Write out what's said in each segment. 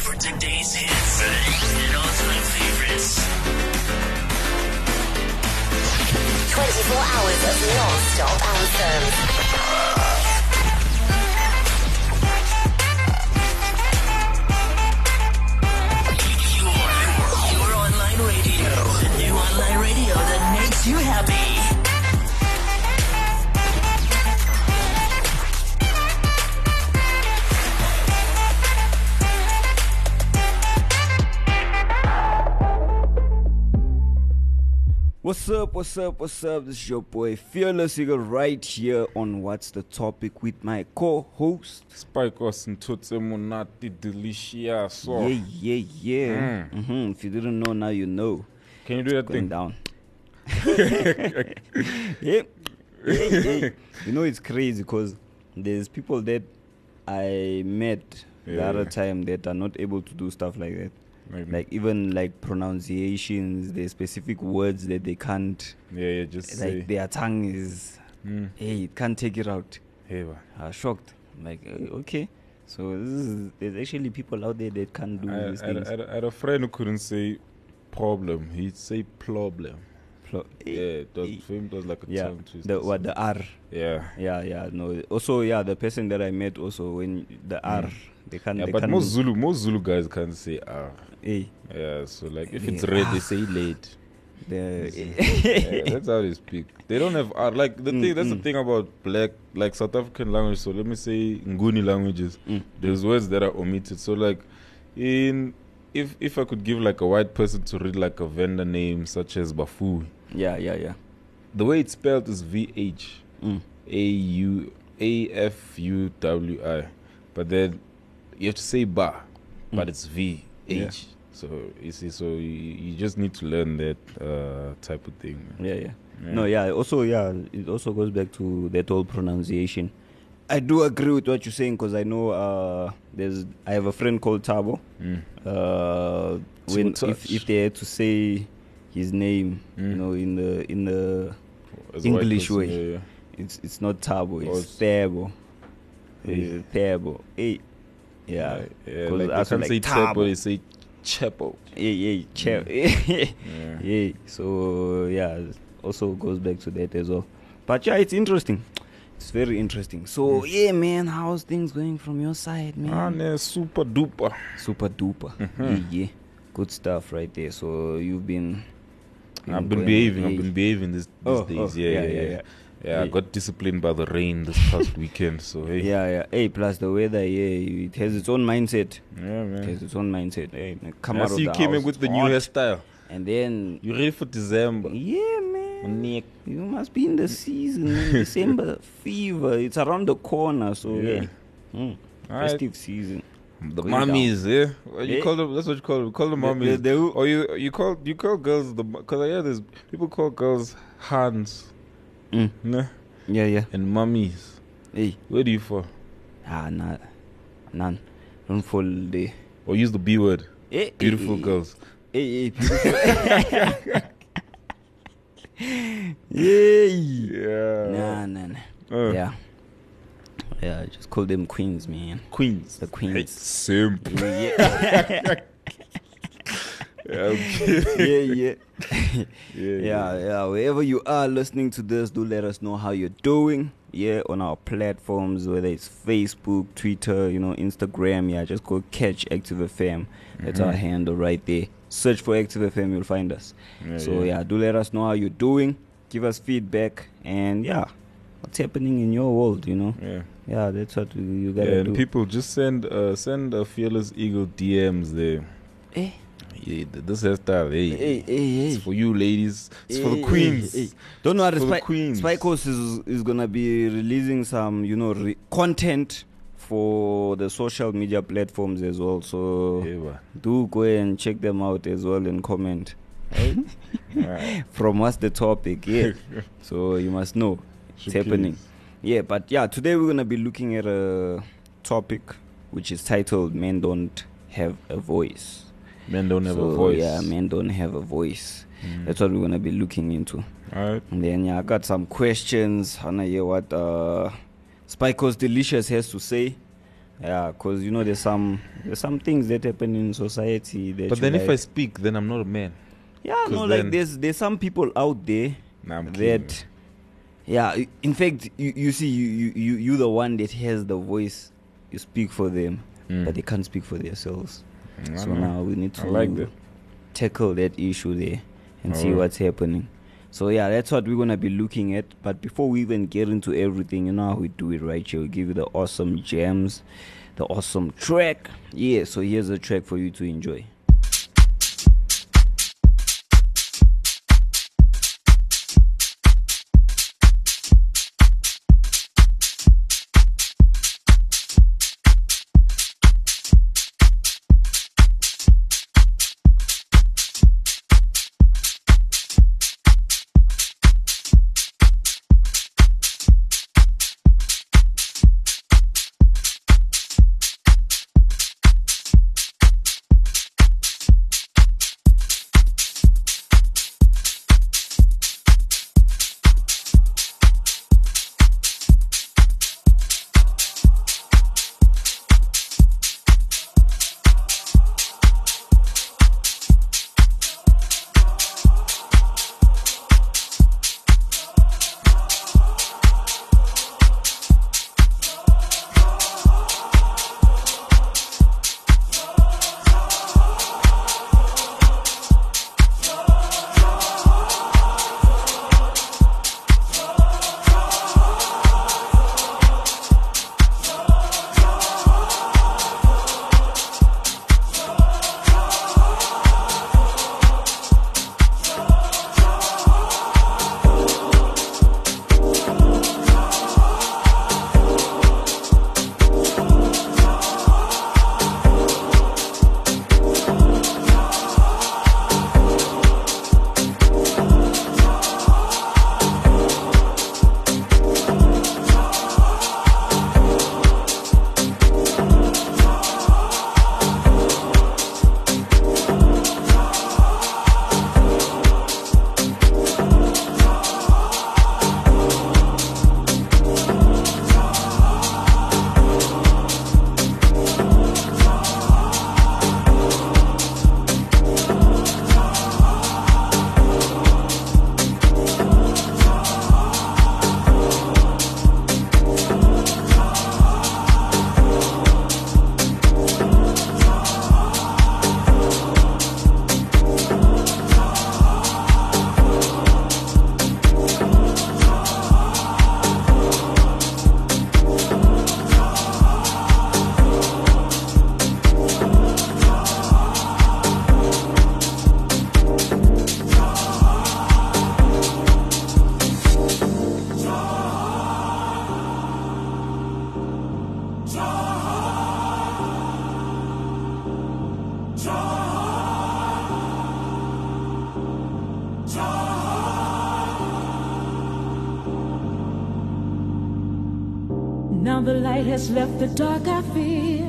for today's hits and all-time favorites. 24 hours of non-stop anthems. What's up, what's up, what's up? This is your boy Fearless Eagle right here on What's the Topic with my co host. Spikos into Monati Delicious. Yeah, yeah, yeah. hmm If you didn't know, now you know. Can you do that Going thing? down. yeah. yeah, yeah. You know, it's crazy because there's people that I met the other time that are not able to do stuff like that. Like, Like, even like pronunciations, there's specific words that they can't, yeah, yeah, just say. like, their tongue is, Mm. hey, it can't take it out. Hey, are shocked. I'm like, uh, okay. So is, there's actually people out there that can't do I, these I, things. I, I had a friend who couldn't say problem. He'd say problem. Plo- Yeah, it was, eh, for him, it was like a yeah. tongue twister. The what the R? Yeah. Yeah, yeah. No. Also, yeah, the person that I met also when the R they can't. Mm. Yeah, they but can't most Zulu, most Zulu guys can't say R. eh, Yeah, so like if it's red, they say late. yeah, that's how they speak. They don't have R. Like the Mm, thing, that's the mm. thing about black, like South African language. So let me say Nguni languages. Mm. There's words that are omitted. So like, in if if I could give like a white person to read like a vendor name such as Bafu, yeah, yeah, yeah. the way it's spelled is V H Mm. A U A F U W I, but then you have to say Ba, but Mm. it's V H. Yeah. So you see, so you, you just need to learn that uh, type of thing. man. Yeah, yeah. No, yeah. Also, yeah. It also goes back to that whole pronunciation. I do agree with what you're saying because I know uh, there's. I have a friend called Tabo. Mm. uh, when if, if they had to say his name, you Mm. know, in the in the As English way. yeah, yeah. it's it's not Tabo, it's Tabo. Thabo. Hey. It's Thabo. Hey, yeah, yeah. 'Cause Like I can't say like Chapo, Thabo. they say Chapo. yeah, yeah, che- Mm. Yeah. yeah. So yeah, also goes back to that as well. But yeah, it's interesting. It's very interesting. So yeah, man, how's things going from your side, man? Mm. Ah, ne, super duper. Super duper. Mhm. Yeah, yeah, good stuff right there. So you've been. I've been behaving. I've been behaving this, these Oh, days. oh, yeah, yeah, yeah, yeah. Yeah, I got disciplined by the rain this past weekend. So hey, Yeah, yeah. Hey, plus the weather, yeah, it has its own mindset. yeah, It man. has its own mindset. Hey, come I out of see you the came in with the new hairstyle. and then You ready for December? yeah, man. Nick. You must be in the season, man. December fever. It's around the corner, so Yeah. yeah. Mm, Alright. festive season. The Going mummies, yeah. Well, you Yeah. call them. That's what you call them. Call them The- the- mummies. the- or you you call you call girls the because I hear there's people call girls hands, Mm. nah, Yeah, yeah. and mummies. Hey, Where do you fall? ah, nah, none. Don't fall there. Or use the B word. Hey, Beautiful hey, girls. Hey, hey, beautiful. Yay. Yeah. Nah, nah, nah. Uh, Yeah. Yeah, just call them queens, man. Queens. The queens. Hey, simp. yeah, Yeah, yeah, yeah. yeah, Yeah, yeah. Wherever you are listening to this, do let us know how you're doing. Yeah, on our platforms, whether it's Facebook, Twitter, you know, Instagram. Yeah, just go catch Active FM. That's our Mhm. handle right there. Search for Active FM, you'll find us. Yeah, so yeah. do let us know how you're doing. Give us feedback, and yeah, what's happening in your world? You know, Yeah. yeah, that's what you, gotta do. and do. people just send uh send a fearless eagle DMs there. Eh, Yeah, this hairstyle, hey, hey, hey, it's for you ladies. It's for the queens. hey, hey. Don't worry, the Spy, queens. Spikos is is gonna be releasing some, you know, re- content for the social media platforms as well. So Yeah, do go and check them out as well and comment from what's the topic. Yeah, so you must know it's Should happening. please. Yeah, but yeah, today we're gonna be looking at a topic which is titled "Men Don't Have a Voice." Men don't have so, a voice. Yeah, men don't have a voice. Mm. That's what we're gonna be looking into. Alright. And then yeah, I got some questions. I wanna hear what uh Spikos Delicious has to say. Yeah, because you know there's some there's some things that happen in society that. But then if I speak, then I'm not a man. yeah, no, like there's there's some people out there Nah, that, yeah. In fact, you, you see, you you you you the one that has the voice. You speak for them, Mm. but they can't speak for themselves. Mm, I so know. now we need to like that. tackle that issue there and see what's happening. So yeah, that's what we're gonna be looking at. But before we even get into everything, you know how we do it right here. We give you the awesome gems, the awesome track. Yeah, so here's a track for you to enjoy. The dark I feel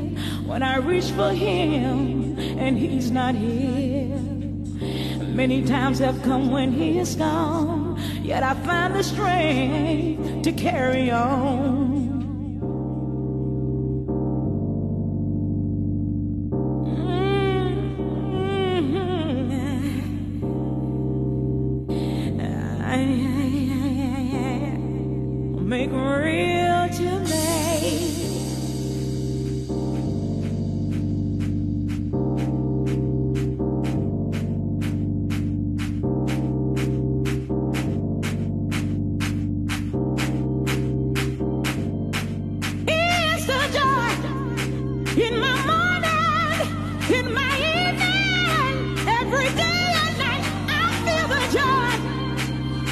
when I reach for him and he's not here. Many times have come when he is gone, yet I find the strength to carry on.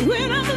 When I'm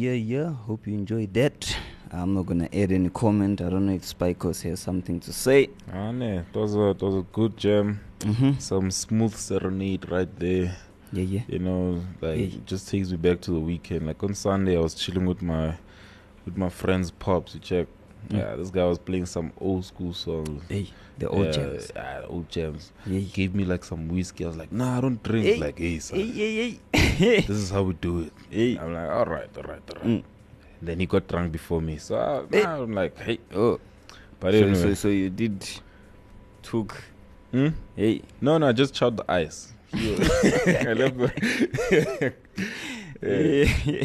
Yeah, yeah. Hope you enjoyed that. I'm not gonna add any comment. I don't know if Spikos has something to say. Ah, nee, it was a it was a good jam. Mm-hmm. Some smooth serenade right there. Yeah, yeah. You know, like Yeah. it just takes me back to the weekend. Like on Sunday, I was chilling with my with my friends' pops. You check. Mm. Yeah, this guy was playing some old school songs. Hey, the old yeah, jams. Yeah, old jams. Yeah, yeah. Gave me like some whiskey. I was like, Nah, I don't drink. Hey, Like, hey, son, Hey, hey, hey. this is how we do it. hey. I'm like, all right, all right, all right. Mm. Then he got drunk before me, so I, hey. I'm like, hey. Oh, But so, anyway, so, so you did took. Hmm? Hey, no, no, I just chopped the ice. I the- yeah.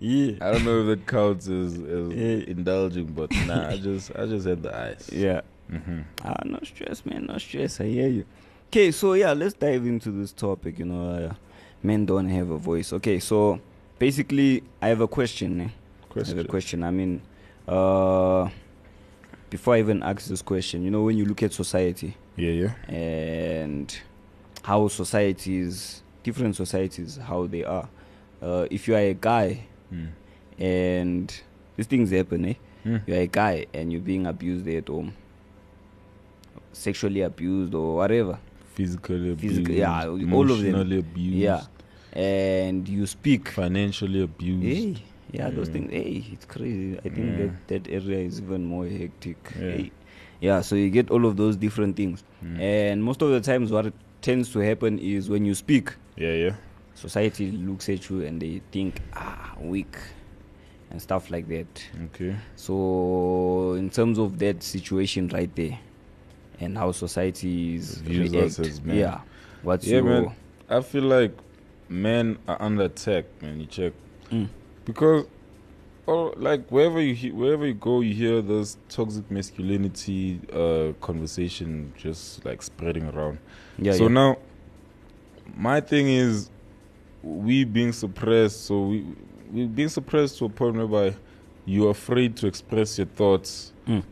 yeah. I don't know if that counts as, as Yeah. indulging, but nah, I just I just had the ice. Yeah. Mm-hmm. Ah, no stress, man. No stress. I hear you. Okay, so yeah, let's dive into this topic. You know, uh, men don't have a voice. Okay, so basically, I have a question. Eh? I have a question. I mean, uh, before I even ask this question, you know, when you look at society Yeah, yeah. and how societies, different societies, how they are. Uh, if you are a guy Mm. and these things happen, eh? Mm. You're a guy and you're being abused at home, sexually abused or whatever. Physically abused, Physical- yeah, all of them. abused, Yeah, and you speak. financially abused. Hey, yeah, those things. Hey, it's crazy. I think Yeah. that that area is even more hectic. Yeah. Hey. yeah. So you get all of those different things, Mm. and most of the times, what tends to happen is when you speak, Yeah, yeah. society looks at you and they think, ah, weak, and stuff like that. Okay. So, in terms of that situation right there, and how societies Views react, us as men. yeah, what's Yeah, your man. I feel like men are under attack, man. You check Mm. because, or like wherever you he- wherever you go, you hear this toxic masculinity uh, conversation just like spreading around. yeah, so yeah. now, my thing is, we being suppressed. So we we being suppressed to a point whereby you're afraid to express your thoughts Mm.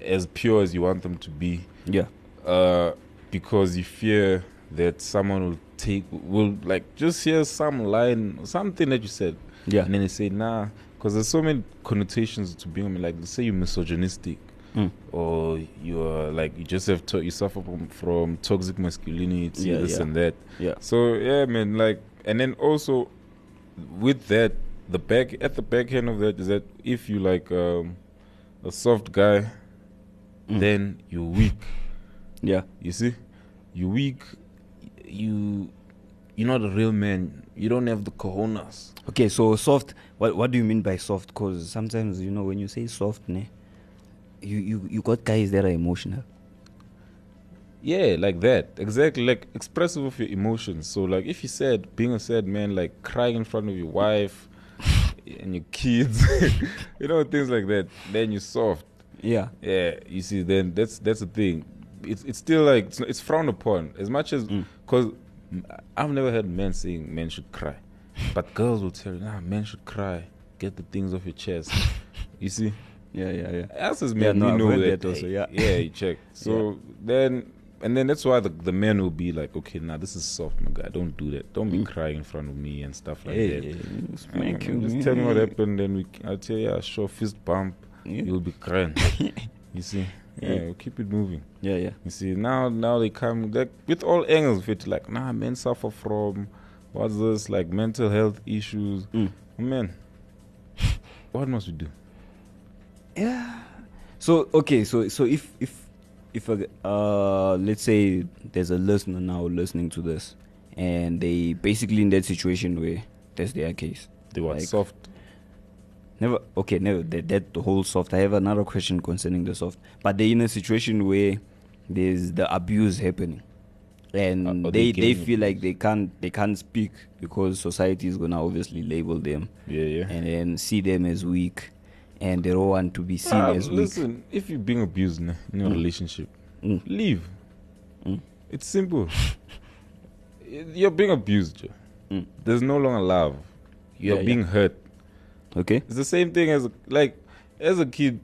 As pure as you want them to be. Yeah, uh, because you fear that someone will take will like just hear some line something that you said. Yeah, and then they say nah because there's so many connotations to being like let's say you're misogynistic Mm. or you're like you just have to you suffer from, from toxic masculinity Yeah, this yeah. and that. Yeah, so yeah man like and then also with that the back at the back end of that is that if you like um a soft guy Mm. then you're weak yeah. you see, you weak. You, you're not a real man. You don't have the cojones. Okay, so soft. What what do you mean by soft? Because sometimes you know when you say soft, ne, you you you got guys that are emotional. Yeah, like that. Exactly. Like expressive of your emotions. So, like, if you said being a sad man, like crying in front of your wife and your kids, you know, things like that, then you're soft. Yeah, Yeah, you see, then that's that's the thing. It's it's still like it's, it's frowned upon as much as Mm. because I've never heard men saying men should cry, but girls will tell you, nah, men should cry. Get the things off your chest. you see, yeah, yeah, yeah. us as Yeah, men, no, we know that. that also, yeah. yeah, you check. So then, and then that's why the the men will be like, okay, now this is soft, my guy. Don't do that. Don't be Mm. crying in front of me and stuff like Hey, that. Uh, smack you, just tell me what happened, then we. I'll tell you, yeah, sure, fist bump. Yeah. You'll be crying. you see, yeah, Yeah. we'll keep it moving. Yeah, yeah. You see, now now they come like with all angles of it, like nah, men suffer from what's this like mental health issues. Mm. Man, what must we do? Yeah. So okay, so so if if if a, uh let's say there's a listener now listening to this, and they basically in that situation where that's their case. They want Like- soft. Never okay, never that, that the whole soft. I have another question concerning the soft. But they're in a situation where there's the abuse happening. And Uh, they they, they getting feel like they can't they can't speak because society is gonna obviously label them Yeah, yeah. and then see them as weak and they don't want to be seen Ah, as weak. listen, if you're being abused in your Mm. relationship, Mm. leave. Mm. It's simple. You're being abused. Mm. There's no longer love. You're Yeah, being hurt. Okay? It's the same thing as like as a kid.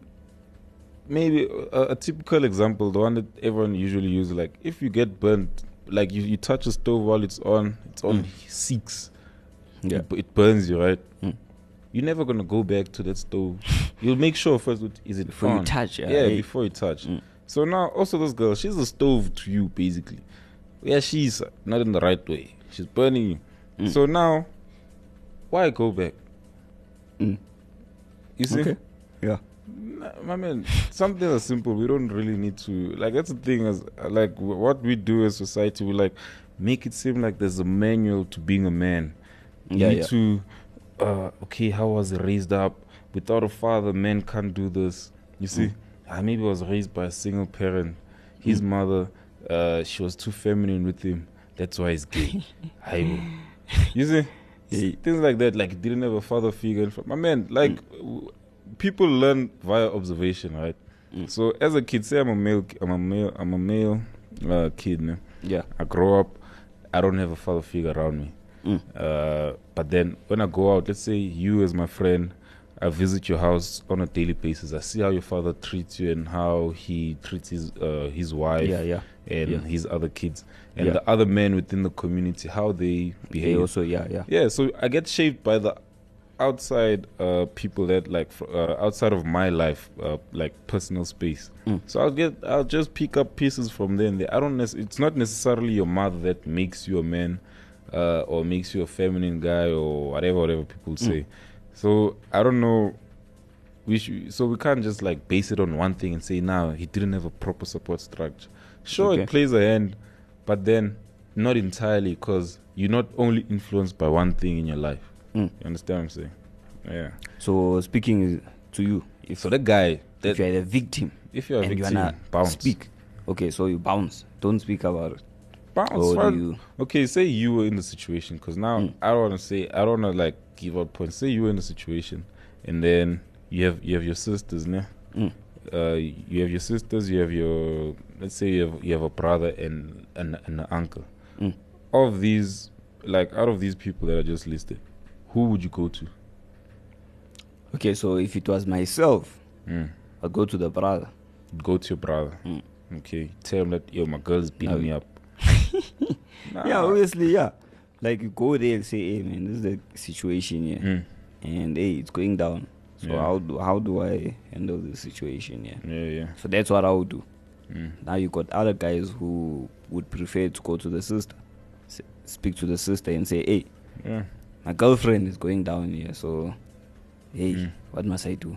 Maybe a, a typical example, the one that everyone usually uses, like if you get burnt, like you, you touch a stove while it's on, it's on Mm. six. Yeah. It, it burns you, right? Mm. you're never gonna go back to that stove. You'll make sure first what- is it Before you touch, yeah, yeah, hey. before you touch. So now also this girl, she's a stove to you basically. Yeah, she's not in the right way. She's burning you. So now, why go back? Mm. You see, Okay. Yeah. Nah, my man, something as simple. We don't really need to like. That's the thing. As like what we do as society, we like make it seem like there's a manual to being a man. You Yeah, need yeah. to. Uh, okay, how was I raised up? Without a father, men can't do this. You see, Mm. I maybe was raised by a single parent. His mother, uh, she was too feminine with him. That's why he's gay. I, you see, Yeah. things like that. Like didn't have a father figure. My man, like w- people learn via observation, right? So as a kid, say I'm a male, I'm a male, I'm a male uh, kid. Man. Yeah. I grow up, I don't have a father figure around me. Mm. Uh, but then when I go out, let's say you as my friend, I visit your house on a daily basis. I see how your father treats you and how he treats his uh, his wife Yeah, yeah. And Yeah. his other kids and Yeah. the other men within the community, how they They behave. also, yeah, yeah. Yeah, so I get shaped by the outside uh, people that like fr- uh, outside of my life, uh, like personal space. Mm. So I'll get I'll just pick up pieces from there and there. I don't. Nec- it's not necessarily your mother that makes you a man, uh, or makes you a feminine guy or whatever whatever people Mm. say. So I don't know. We should, so we can't just like base it on one thing and say now he didn't have a proper support structure. Sure, Okay. it plays a hand, but then not entirely because you're not only influenced by one thing in your life. Mm. You understand what I'm saying? Yeah. So speaking to you, if, So that guy, if that you're the victim if you're a you victim, wanna bounce. speak, okay, so you bounce. Don't speak about it. bounce. You? Okay, say you were in the situation because now Mm. I don't want to say I don't want to like give up points. Say you were in the situation, and then you have you have your sisters, ne? Mm. Uh, you have your sisters. You have your let's say you have you have a brother and and, and an uncle. Mm. Of these, like out of these people that are just listed, who would you go to? Okay, so if it was myself, Mm. I'd go to the brother. Go to your brother. Mm. Okay, tell him that yo, my girl is beating No. me up. Nah. Yeah, obviously, yeah. Like you go there and say, "Hey, man, this is the situation here, Mm. and hey, it's going down. So Yeah. how do how do I handle the situation here? Yeah, yeah. So that's what I would do. Mm. Now you got other guys who would prefer to go to the sister, S- speak to the sister and say, "Hey, Yeah. my girlfriend is going down here, so hey, Mm. what must I do?"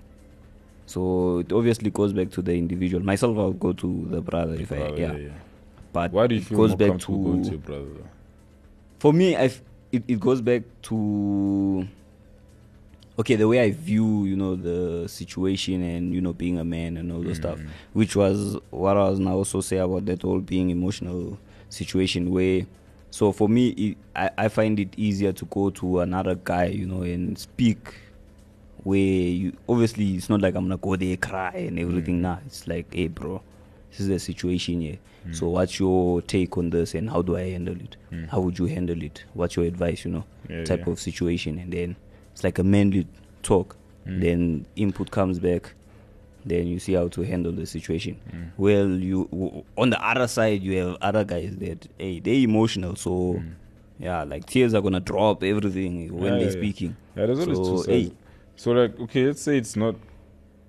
So it obviously goes back to the individual. Myself, I'll go to the brother if Brother, I yeah. yeah. But Why do you it feel goes more back to to your brother? for me I f- it, it goes back to okay the way i view you know the situation and you know being a man and all those stuff Mm. which was what i was now also say about that whole being emotional situation where so for me it, I, I find it easier to go to another guy you know and speak where you obviously it's not like i'm gonna go there cry and everything. Nah it's like hey bro this is the situation here. So what's your take on this and how do i handle it? Mm. how would you handle it? What's your advice you know Yeah, type yeah. of situation? And then it's like a manly talk Mm. then input comes back then you see how to handle the situation Mm. well you w- on the other side you have other guys that hey they're emotional so yeah like tears are gonna drop everything when Mm. Yeah, they're yeah, speaking Yeah, there's always So, two sides. hey. So like, okay, let's say it's not.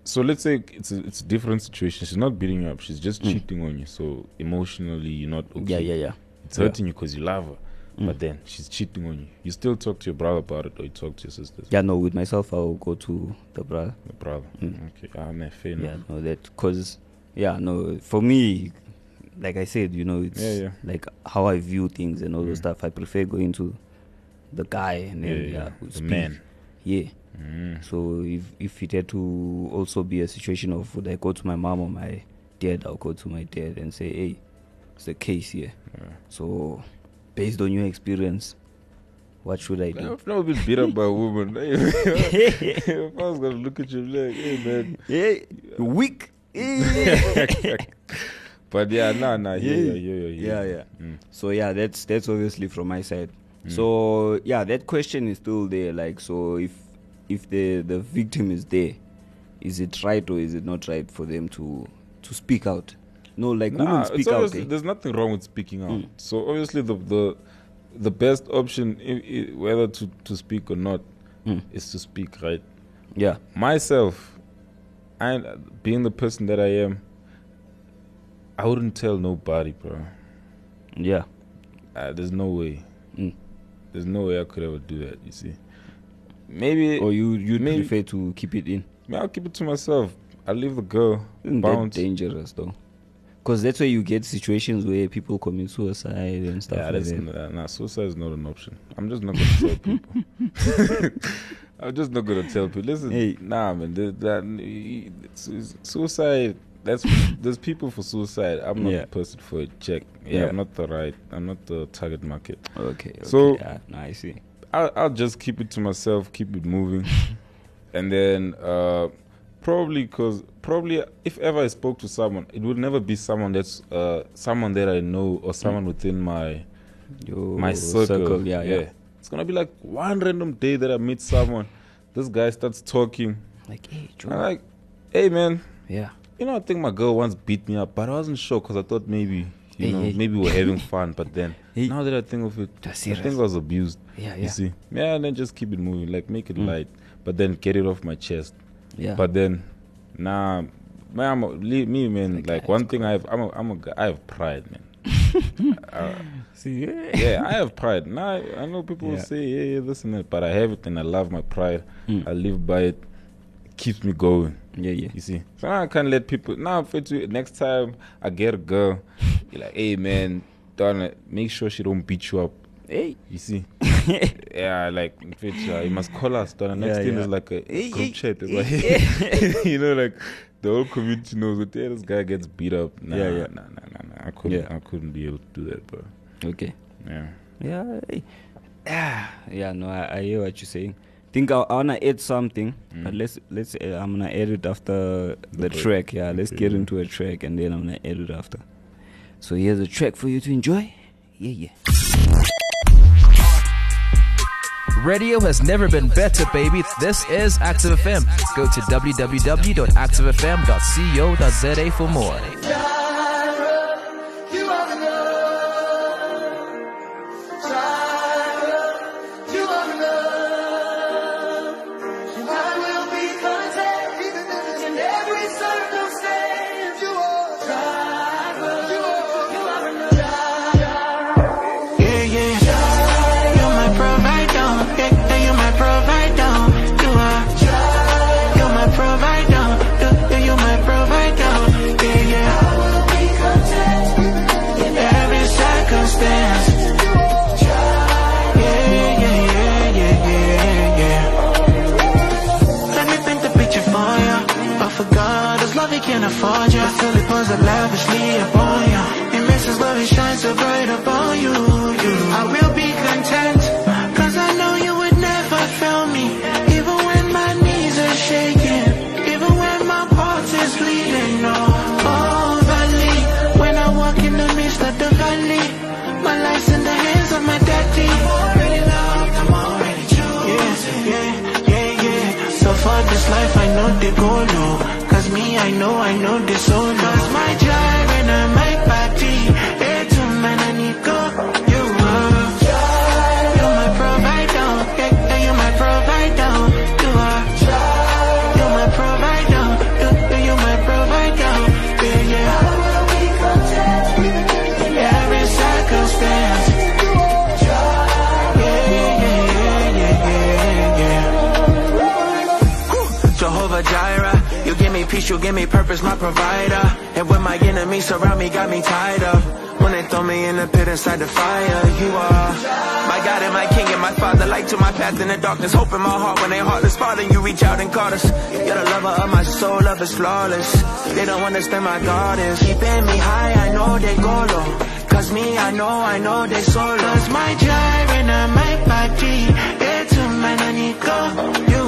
So let's say it's a, it's a different situation. She's not beating you up. She's just Mm. cheating on you. So emotionally, you're not okay. yeah yeah yeah It's Yeah. hurting you because you love her, Mm. but then she's cheating on you. You still talk to your brother about it, or you talk to your sisters. yeah no with myself i'll go to the brother The brother. Mm. Okay. Ah, man, fair yeah no that because yeah no for me like i said you know it's Yeah, yeah. like how i view things and all those Mm. stuff i prefer going to the guy and Yeah, then yeah. yeah, who The speak. man. yeah Mm. so if if it had to also be a situation of would i go to my mom or my dad i'll go to my dad and say hey it's the case here Yeah. so based on your experience what should i do I've never been beat up by a woman. if I was gonna look at you like, hey man. hey weak But yeah, nah, nah, yeah, Yeah. yeah, yeah, yeah, Yeah, yeah. Mm. So yeah, that's that's obviously from my side. Mm. So yeah, that question is still there. Like, so if if the the victim is there, is it right or is it not right for them to to speak out? No, like Nah, women speak out. eh? There's nothing wrong with speaking out. Mm. So obviously the the the best option, i i whether to to speak or not, is to speak, right? Yeah. Myself, I being the person that I am, I wouldn't tell nobody, bro. Yeah. Uh, there's no way. Mm. There's no way I could ever do that. You see, maybe Or you you'd Maybe- prefer to keep it in. I'll keep it to myself. I'll leave the girl Isn't that dangerous though? Because that's where you get situations where people commit suicide and stuff Yeah, like that. n- nah, suicide is not an option. I'm just not gonna tell people. I'm just not gonna tell people. Listen, Hey. nah, man. That, that su- suicide. That's there's people for suicide. I'm not Yeah. the person for it. Check. Yeah, Yeah. I'm not the right. I'm not the target market. Okay. okay. So- yeah, no, I see. I'll, I'll just keep it to myself. Keep it moving, and then uh, probably because probably if ever I spoke to someone, it would never be someone that's uh, someone that I know or someone within my Your my circle. yeah, yeah. It's gonna be like one random day that I meet someone. This guy starts talking. Like, hey, Joe. I'm like, hey man, yeah. you know, I think my girl once beat me up, but I wasn't sure because I thought maybe, you Hey, know, hey. maybe we're having fun. But then, Hey. now that I think of it, I think I was abused. Yeah, yeah. You see, yeah, and then just keep it moving, like make it Mm. light, but then get it off my chest. Yeah. But then, nah, man, I'm a, me man. Like, Like one thing I have, I'm a, I'm a, I have pride, man. See, yeah, I have pride. Now I, I know people will Yeah. say, yeah, yeah, this and that, but I have it and I love my pride. Mm. I live by it. It keeps me going. yeah, yeah. You see, so now I can't let people. Now, if it's, next time I get a girl, you're like, hey man, don't make sure she don't beat you up. Hey. You see, yeah, like in fact, uh, you must call us. The Next Yeah, thing yeah. is like a Hey, group hey, chat. It's hey, like, you know, like the whole community knows that yeah, this guy gets beat up. Nah, Yeah, yeah. nah, nah, nah, nah. I couldn't, Yeah. I couldn't be able to do that, bro. Okay. Yeah. Yeah. hey. Ah, yeah. No, I, I hear what you're saying. Think I, I wanna add something, but let's let's. Uh, I'm gonna add it after the, break. track. Yeah, let's get into a track and then I'm gonna add it after. So here's a track for you to enjoy. Yeah, yeah. Radio has never been better, baby. This is Active FM. Go to www.activefm.co.za for more. He shines so bright upon you. you. I will be content, cause I know you would never fail me. Even when my knees are shaking, even when my heart is bleeding. Oh, oh, valley, when I walk in the midst of the valley, my life's in the hands of my daddy. I'm already loved, I'm already chosen. Yeah, yeah, yeah, yeah. So for this life, I know they go low. Cause me, I know, I know they so low. Cause my gyre and my peace, you give me purpose, my provider. And when my enemies surround me, got me tied up. When they throw me in the pit inside the fire, you are my God and my King and my Father, light to my path in the darkness, hope in my heart when they heartless. Father, you reach out and caught us. You're the lover of my soul, love is flawless. They don't understand my God is keeping me high. I know they go low. Cause me, I know, I know they so low. Cause my gyre and my body, man I need go. You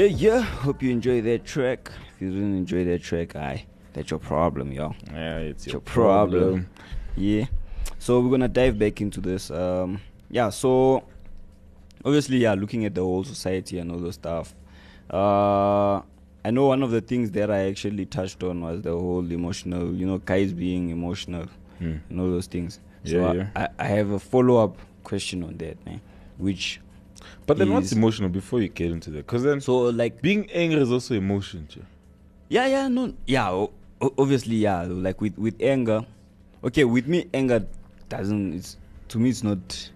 Yeah, yeah. Hope you enjoy that track. If you didn't enjoy that track, I that's your problem, yo. Yeah, it's your, your problem. Yeah. So we're gonna dive back into this. Um, yeah. So obviously, yeah, looking at the whole society and all those stuff. Uh, I know one of the things that I actually touched on was the whole emotional. You know, guys being emotional Hmm. and all those things. So Yeah, I, yeah. I, I have a follow up question on that, man. Which But then what's emotional before you get into that? Because then so like being angry is also emotion, too. Yeah, yeah, no, yeah. o- obviously, yeah. Like with with anger, okay. With me, anger doesn't. It's to me, it's not.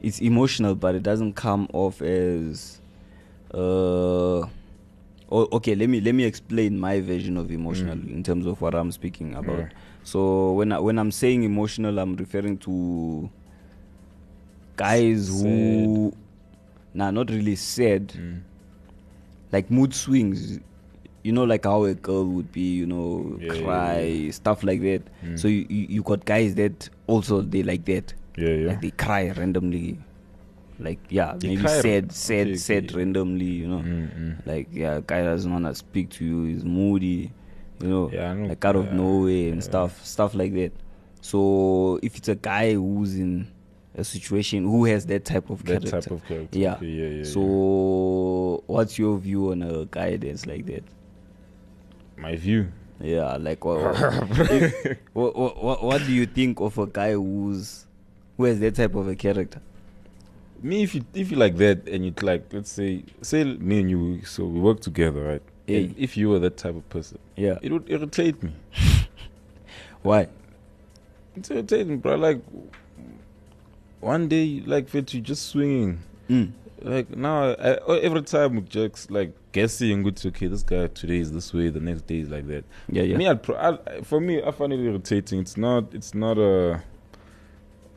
It's emotional, but it doesn't come off as. Uh, oh, okay. Let me let me explain my version of emotional in terms of what I'm speaking about. Yeah. So when I, when I'm saying emotional, I'm referring to guys who, nah, not really sad Mm. like mood swings you know like how a girl would be you know Yeah, yeah, cry yeah. stuff like that Mm. so you, you you got guys that also they like that Yeah, yeah. like they cry randomly like yeah They maybe sad sad okay, sad okay. randomly you know Mm, mm. like yeah guy doesn't want to speak to you he's moody you know Yeah, know. like out of Yeah, nowhere and yeah. stuff stuff like that so if it's a guy who's in a situation who has that type of That character type of character. yeah. Okay, yeah, yeah. so what's your view on a guy that's like that my view. yeah like what what, what, what, what do you think of a guy who's who has that type of a character Me, if you if you like that, and you like, let's say, say me and you, so we work together, right? Yeah. And if you were that type of person, yeah it would irritate me. why It's irritating, bro. Like one day, like fit you just swinging. mm. Like now, I, every time just like guessing, good. Okay, this guy today is this way, the next day is like that. yeah yeah Me, I'd pro- I, for me, I find it irritating. It's not. It's not a.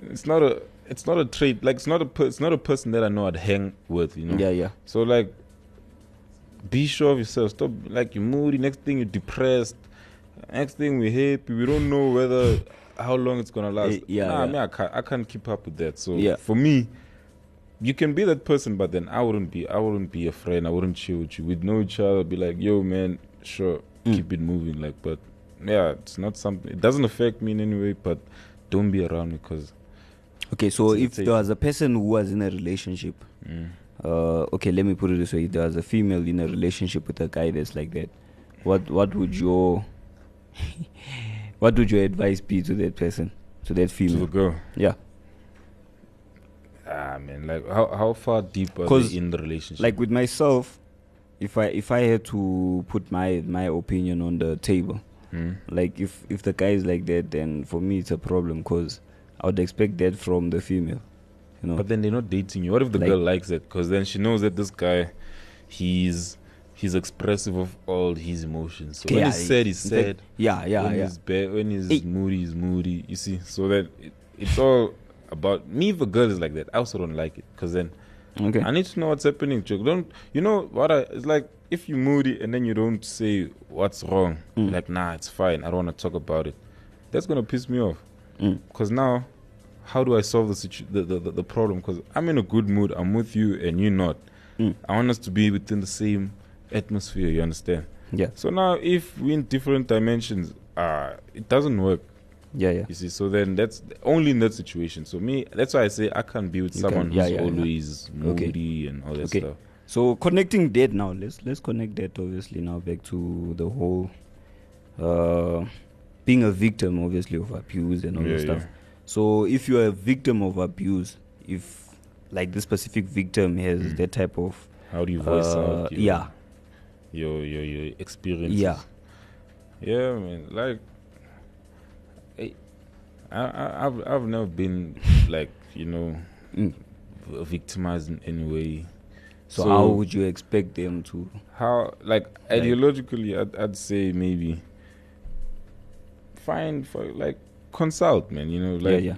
It's not a. It's not a trait. Like it's not a. Per, it's not a person that I know I'd hang with. You know. yeah yeah So like, be sure of yourself. Stop. Like you're moody. Next thing you're depressed. Next thing we're happy. We don't know whether how long it's gonna last. Eh, yeah, Nah, I mean I can't. I can't keep up with that. So Yeah. for me. You can be that person, but then I wouldn't be. I wouldn't be a friend. I wouldn't chill with you. We'd know each other. Be like, yo, man, sure, Mm. keep it moving. Like, but yeah, it's not something. It doesn't affect me in any way. But don't be around me because. okay so It's if there was a person who was in a relationship Mm. uh okay let me put it this way if there was a female in a relationship with a guy that's like that what what would your what would your advice be to that person to that female? To the girl. yeah Ah man, like how how far deep are they in the relationship? like with myself if i if i had to put my my opinion on the table Hmm? like if if the guy is like that then for me it's a problem because i would expect that from the female you know But then they're not dating you. What if the Like- girl likes it? Because then she knows that this guy, he's he's expressive of all his emotions. So when Yeah, he's sad, he's in fact, sad. yeah yeah when yeah he's bad, when he's Hey. moody, he's moody. You see, so that it, it's all about me. If a girl is like that, I also don't like it. Because then okay I need to know what's happening. Joke. Don't you know what? I, it's like if you're moody and then you don't say what's wrong. Mm. Like nah, it's fine. I don't want to talk about it. That's gonna piss me off. Mm. Because now, how do I solve the, situ- the, the, the, the problem? Because I'm in a good mood, I'm with you, and you're not. Mm. I want us to be within the same atmosphere, you understand? yeah So now, if we're in different dimensions, uh, it doesn't work, yeah yeah you see. So then that's only in that situation. So, me, that's why I say I can't be with You someone can- yeah, who's yeah, yeah. always Okay. moody and all that Okay. stuff. So connecting that now, let's let's connect that obviously now back to the whole uh being a victim obviously of abuse and all Yeah, that stuff. yeah. So if you're a victim of abuse, if like this specific victim has Mm. that type of How do you voice uh, out your, yeah, your, your, your experiences? yeah. Yeah, man. Like, I, I, I've, I've never been like, you know, Mm. victimized in any way. So, how would you expect them to how, like, Like- ideologically, I'd, I'd say maybe find for like consult, man. You know, Yeah, like yeah.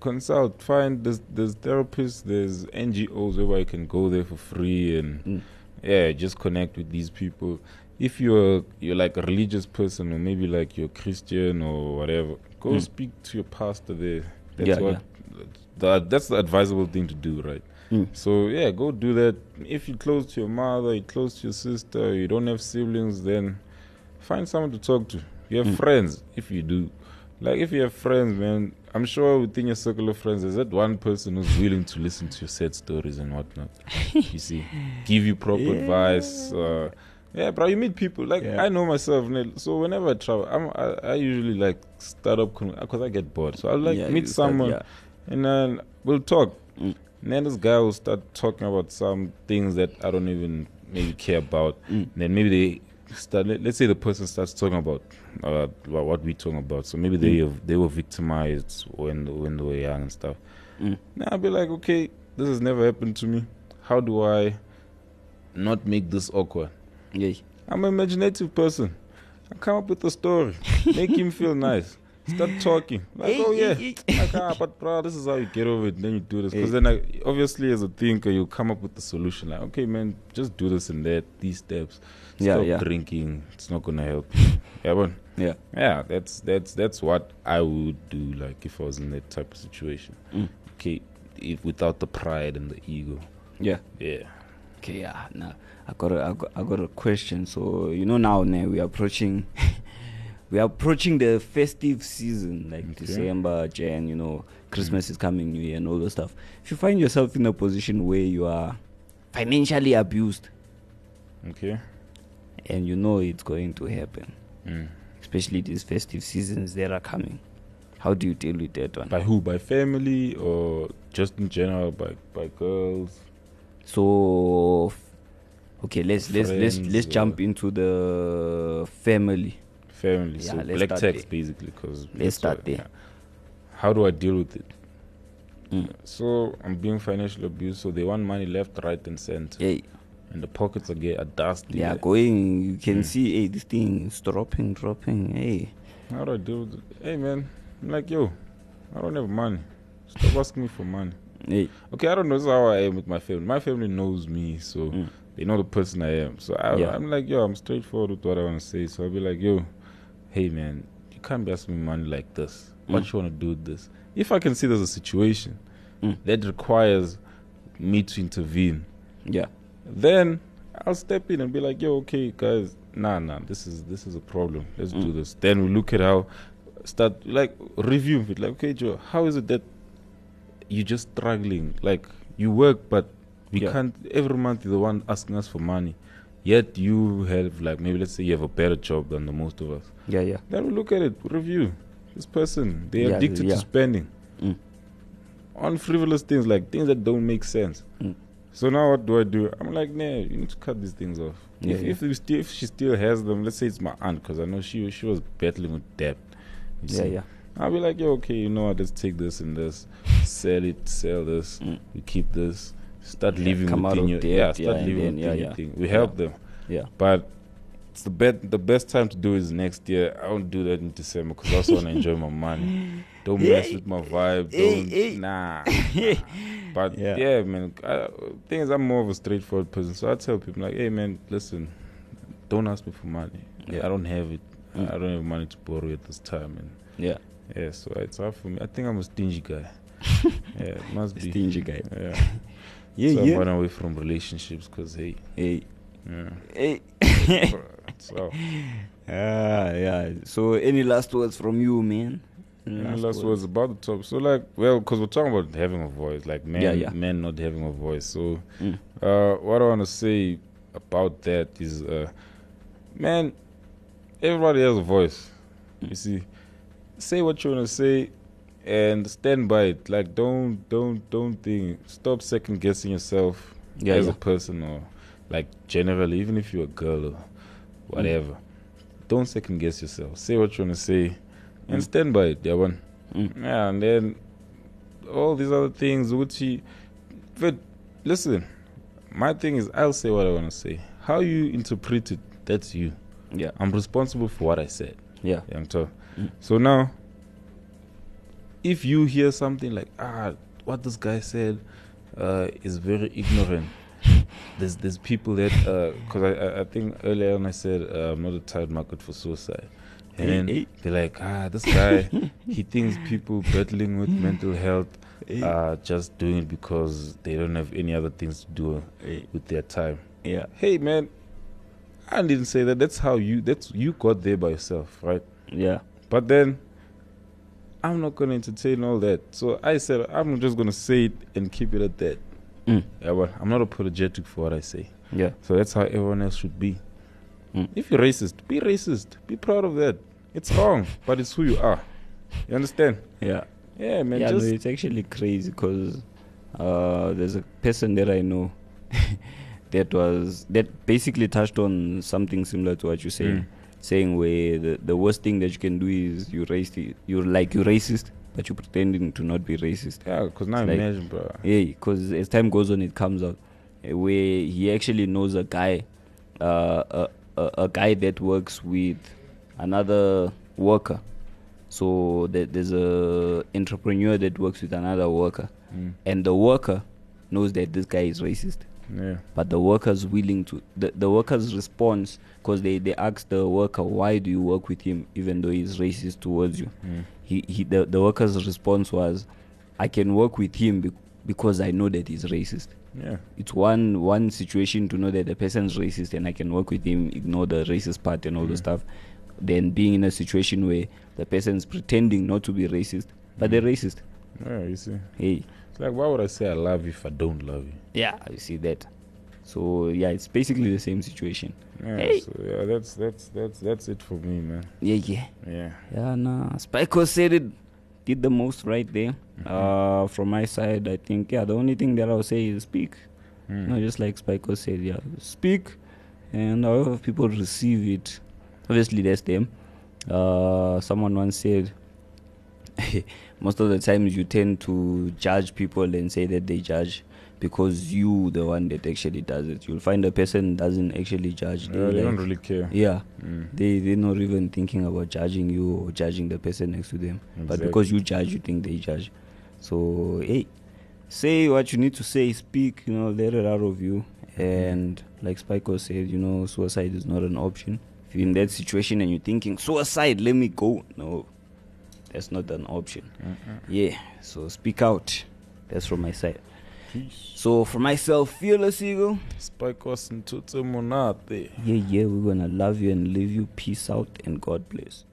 consult. Find there's there's therapists, there's NGOs where I can go there for free and Mm. Yeah, just connect with these people. If you're you're like a religious person or maybe like you're Christian or whatever, go Mm. speak to your pastor there. That's Yeah, what the, that's the advisable thing to do, right? Mm. So yeah, go do that. If you're close to your mother, you're close to your sister, you don't have siblings, then find someone to talk to. You have Mm. friends, if you do. Like if you have friends, man, I'm sure within your circle of friends, there's that one person who's willing to listen to your sad stories and whatnot. you see, give you proper advice. Uh, yeah, bro, you meet people. Like Yeah. I know myself, so whenever I travel, I'm, I, I usually like start up because I get bored. So I'll like Yeah, meet start- someone yeah. and then we'll talk. Mm. And then this guy will start talking about some things that I don't even maybe care about. Mm. Then maybe they start. Let, let's say the person starts talking about uh, what we're talking about. So maybe Mm. they have, they were victimized when when they were young and stuff. Mm. Now I'll be like, okay, this has never happened to me. How do I not make this awkward? Yeah. I'm an imaginative person. I come up with a story, make him feel nice. Start talking. Like, oh yeah, like, ah, but bro, this is how you get over it. Then you do this because then, I, obviously, as a thinker, you come up with the solution. Like, okay, man, just do this and that, these steps. Yeah, Stop yeah. drinking. It's not gonna help. yeah, but Yeah. yeah, that's that's that's what I would do. Like if I was in that type of situation. Mm. Okay, if without the pride and the ego. Yeah. Yeah. Okay, yeah. Now I got a, I got, I got a question. So you know now, now we are approaching, we are approaching the festive season, like Okay. December, Jan. You know, Christmas is coming, New Year, and all the stuff. If you find yourself in a position where you are financially abused, Okay. and you know it's going to happen, Mm. especially these festive seasons that are coming, how do you deal with that one? By who? By family or just in general? By by girls? So, okay, let's let's let's let's uh, jump into the family. Family. Yeah, so black text there. basically. Because Let's start there. How do I deal with it? Mm. So I'm being financially abused. So they want money left, right, and center, Yeah, and the pockets are get are dusty. yeah, going. You can Mm. see, hey, this thing is dropping, dropping. Hey, How do I deal with it? Hey man, I'm like yo, I don't have money. Stop asking me for money. hey, Okay, I don't know this is how I am with my family. My family knows me, so Mm. they know the person I am. So I, Yeah. I'm like, yo, I'm straightforward with what I want to say. So I'll be like, yo, hey man, you can't be asking me money like this. What Mm. you want to do this? If I can see there's a situation Mm. that requires me to intervene, yeah, then I'll step in and be like, yo, okay, guys, nah, nah, this is this is a problem. Let's do Mm. this. Then we look at how start like review it. Like, okay, Joe, how is it that you're just struggling? Like you work, but we Yeah. can't every month you're the one asking us for money. Yet you have like maybe let's say you have a better job than the most of us. yeah, yeah. Then we look at it, review this person. They're Yeah, addicted yeah. to spending Mm. on frivolous things, like things that don't make sense. Mm. So now what do I do? I'm like, nah, you need to cut these things off. Yeah, if, yeah. if, if she still has them, let's say it's my aunt, because I know she she was battling with debt. Yeah, see. yeah. I'll be like, yo, okay, you know what? Let's take this and this, sell it, sell this, Mm. we keep this, start Yeah, living come out your debt, yeah, yeah, start and living then- yeah, yeah. We help them, Yeah. but it's the best the best time to do is next year. I won't do that in December because I also want to enjoy my money. Don't mess with my eh, vibe. Eh, don't hey. nah. nah. But Yeah. yeah, man. I, thing is, I'm more of a straightforward person, so I tell people like, "Hey, man, listen, don't ask me for money. Yeah. I don't have it. Mm. I don't have money to borrow at this time." And Yeah, yeah, so it's hard for me. I think I'm a stingy guy. yeah, it must be. stingy guy. Yeah, Yeah, so yeah. running away from relationships because hey, Hey, yeah. hey. so Ah, yeah. So, any last words from you, man? Any Yeah, last words about the top. So like, well, because we're talking about having a voice, like men, Yeah, yeah. men not having a voice. So, Mm. uh, what I want to say about that is, uh, man, everybody has a voice. Mm. You see, say what you want to say, and stand by it. Like, don't, don't, don't think. Stop second guessing yourself Yeah, as yeah. a person, or like generally, even if you're a girl or whatever. Don't second guess yourself. Say what you want to say, and Mm. stand by it. Yeah, one. Mm. Yeah, and then all these other things, which he, but listen, my thing is, I'll say what I want to say. How you interpret it, that's you. Yeah, I'm responsible for what I said. yeah. Yeah, I'm. Mm. So now, if you hear something like, ah, what this guy said uh, is very ignorant. There's there's people that because I, I I think earlier on I said uh, I'm not a tired market for suicide. And Hey, hey. they're like, ah, this guy, he thinks people battling with mental health are just doing it because they don't have any other things to do with their time. Yeah. Hey, man, I didn't say that. That's how you. That's you got there by yourself, right? Yeah. But then I'm not gonna entertain all that. So I said I'm just gonna say it and keep it at that. Mm. Yeah, but I'm not apologetic for what I say. Yeah. So that's how everyone else should be. Mm. If you're racist, be racist. Be proud of that. It's wrong, but it's who you are. You understand? Yeah. Yeah, man. yeah, just no, it's actually crazy because uh, there's a person that I know that was that basically touched on something similar to what you're saying, Mm. Saying where the, the worst thing that you can do is you racist, you're like you're racist, but you're pretending to not be racist. yeah, because now It's like- imagine, bro. Yeah, because as time goes on, it comes out uh, where he actually knows a guy, uh, a, a, a guy that works with another worker. So there, there's a entrepreneur that works with another worker, Mm. and the worker knows that this guy is racist. Yeah. But the worker's willing to the, the worker's response because they, they ask the worker why do you work with him even though he's racist towards you. Mm. He, he the, the worker's response was, I can work with him be- because I know that he's racist. Yeah. It's one one situation to know that the person's racist and I can work with him, ignore the racist part and all the stuff. Then being in a situation where the person's pretending not to be racist, but they're racist. Yeah, you see. Hey, It's like, why would I say I love you if I don't love you? yeah, you see that. So yeah, it's basically the same situation. Yeah, Hey. so yeah, that's that's that's that's it for me, man. Yeah, yeah. Yeah. Yeah, nah. Spikos said it did the most right there. Uh, from my side, I think yeah. The only thing that I'll say is speak. Mm. No, just like Spikos said, yeah, speak, and however people receive it, obviously that's them. Uh, someone once said, most of the times you tend to judge people and say that they judge because you the one that actually does it. You'll find a person doesn't actually judge. Yeah, they like- don't really care. yeah, Mm. they they're not even thinking about judging you or judging the person next to them. But because you judge, you think they judge. So hey, say what you need to say, speak. You know, let it out of you. And like Spikos said, you know, suicide is not an option. If you're in that situation and you're thinking suicide, let me go. No, that's not an option. Yeah. So speak out. That's from my side. So for myself, fearless eagle. Spikos into Monate. Yeah, yeah, we're gonna love you and leave you. Peace out and God bless.